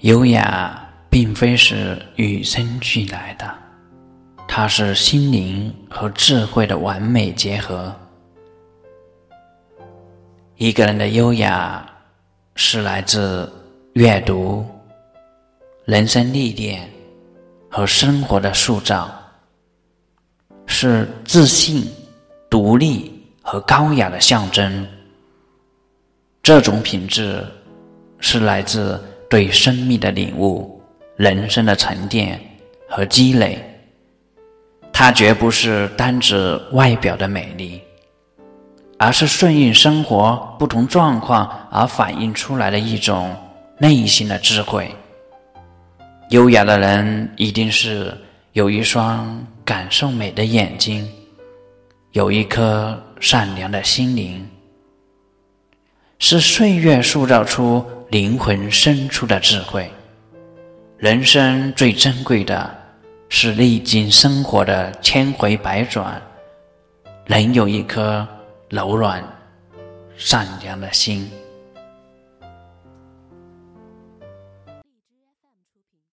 优雅并非是与生俱来的，它是心灵和智慧的完美结合。一个人的优雅是来自阅读、人生历练和生活的塑造，是自信、独立和高雅的象征。这种品质是来自对生命的领悟、人生的沉淀和积累。它绝不是单指外表的美丽。而是顺应生活不同状况而反映出来的一种内心的智慧。优雅的人一定是有一双感受美的眼睛，有一颗善良的心灵，是岁月塑造出灵魂深处的智慧。人生最珍贵的是历经生活的千回百转，仍有一颗。柔软、善良的心。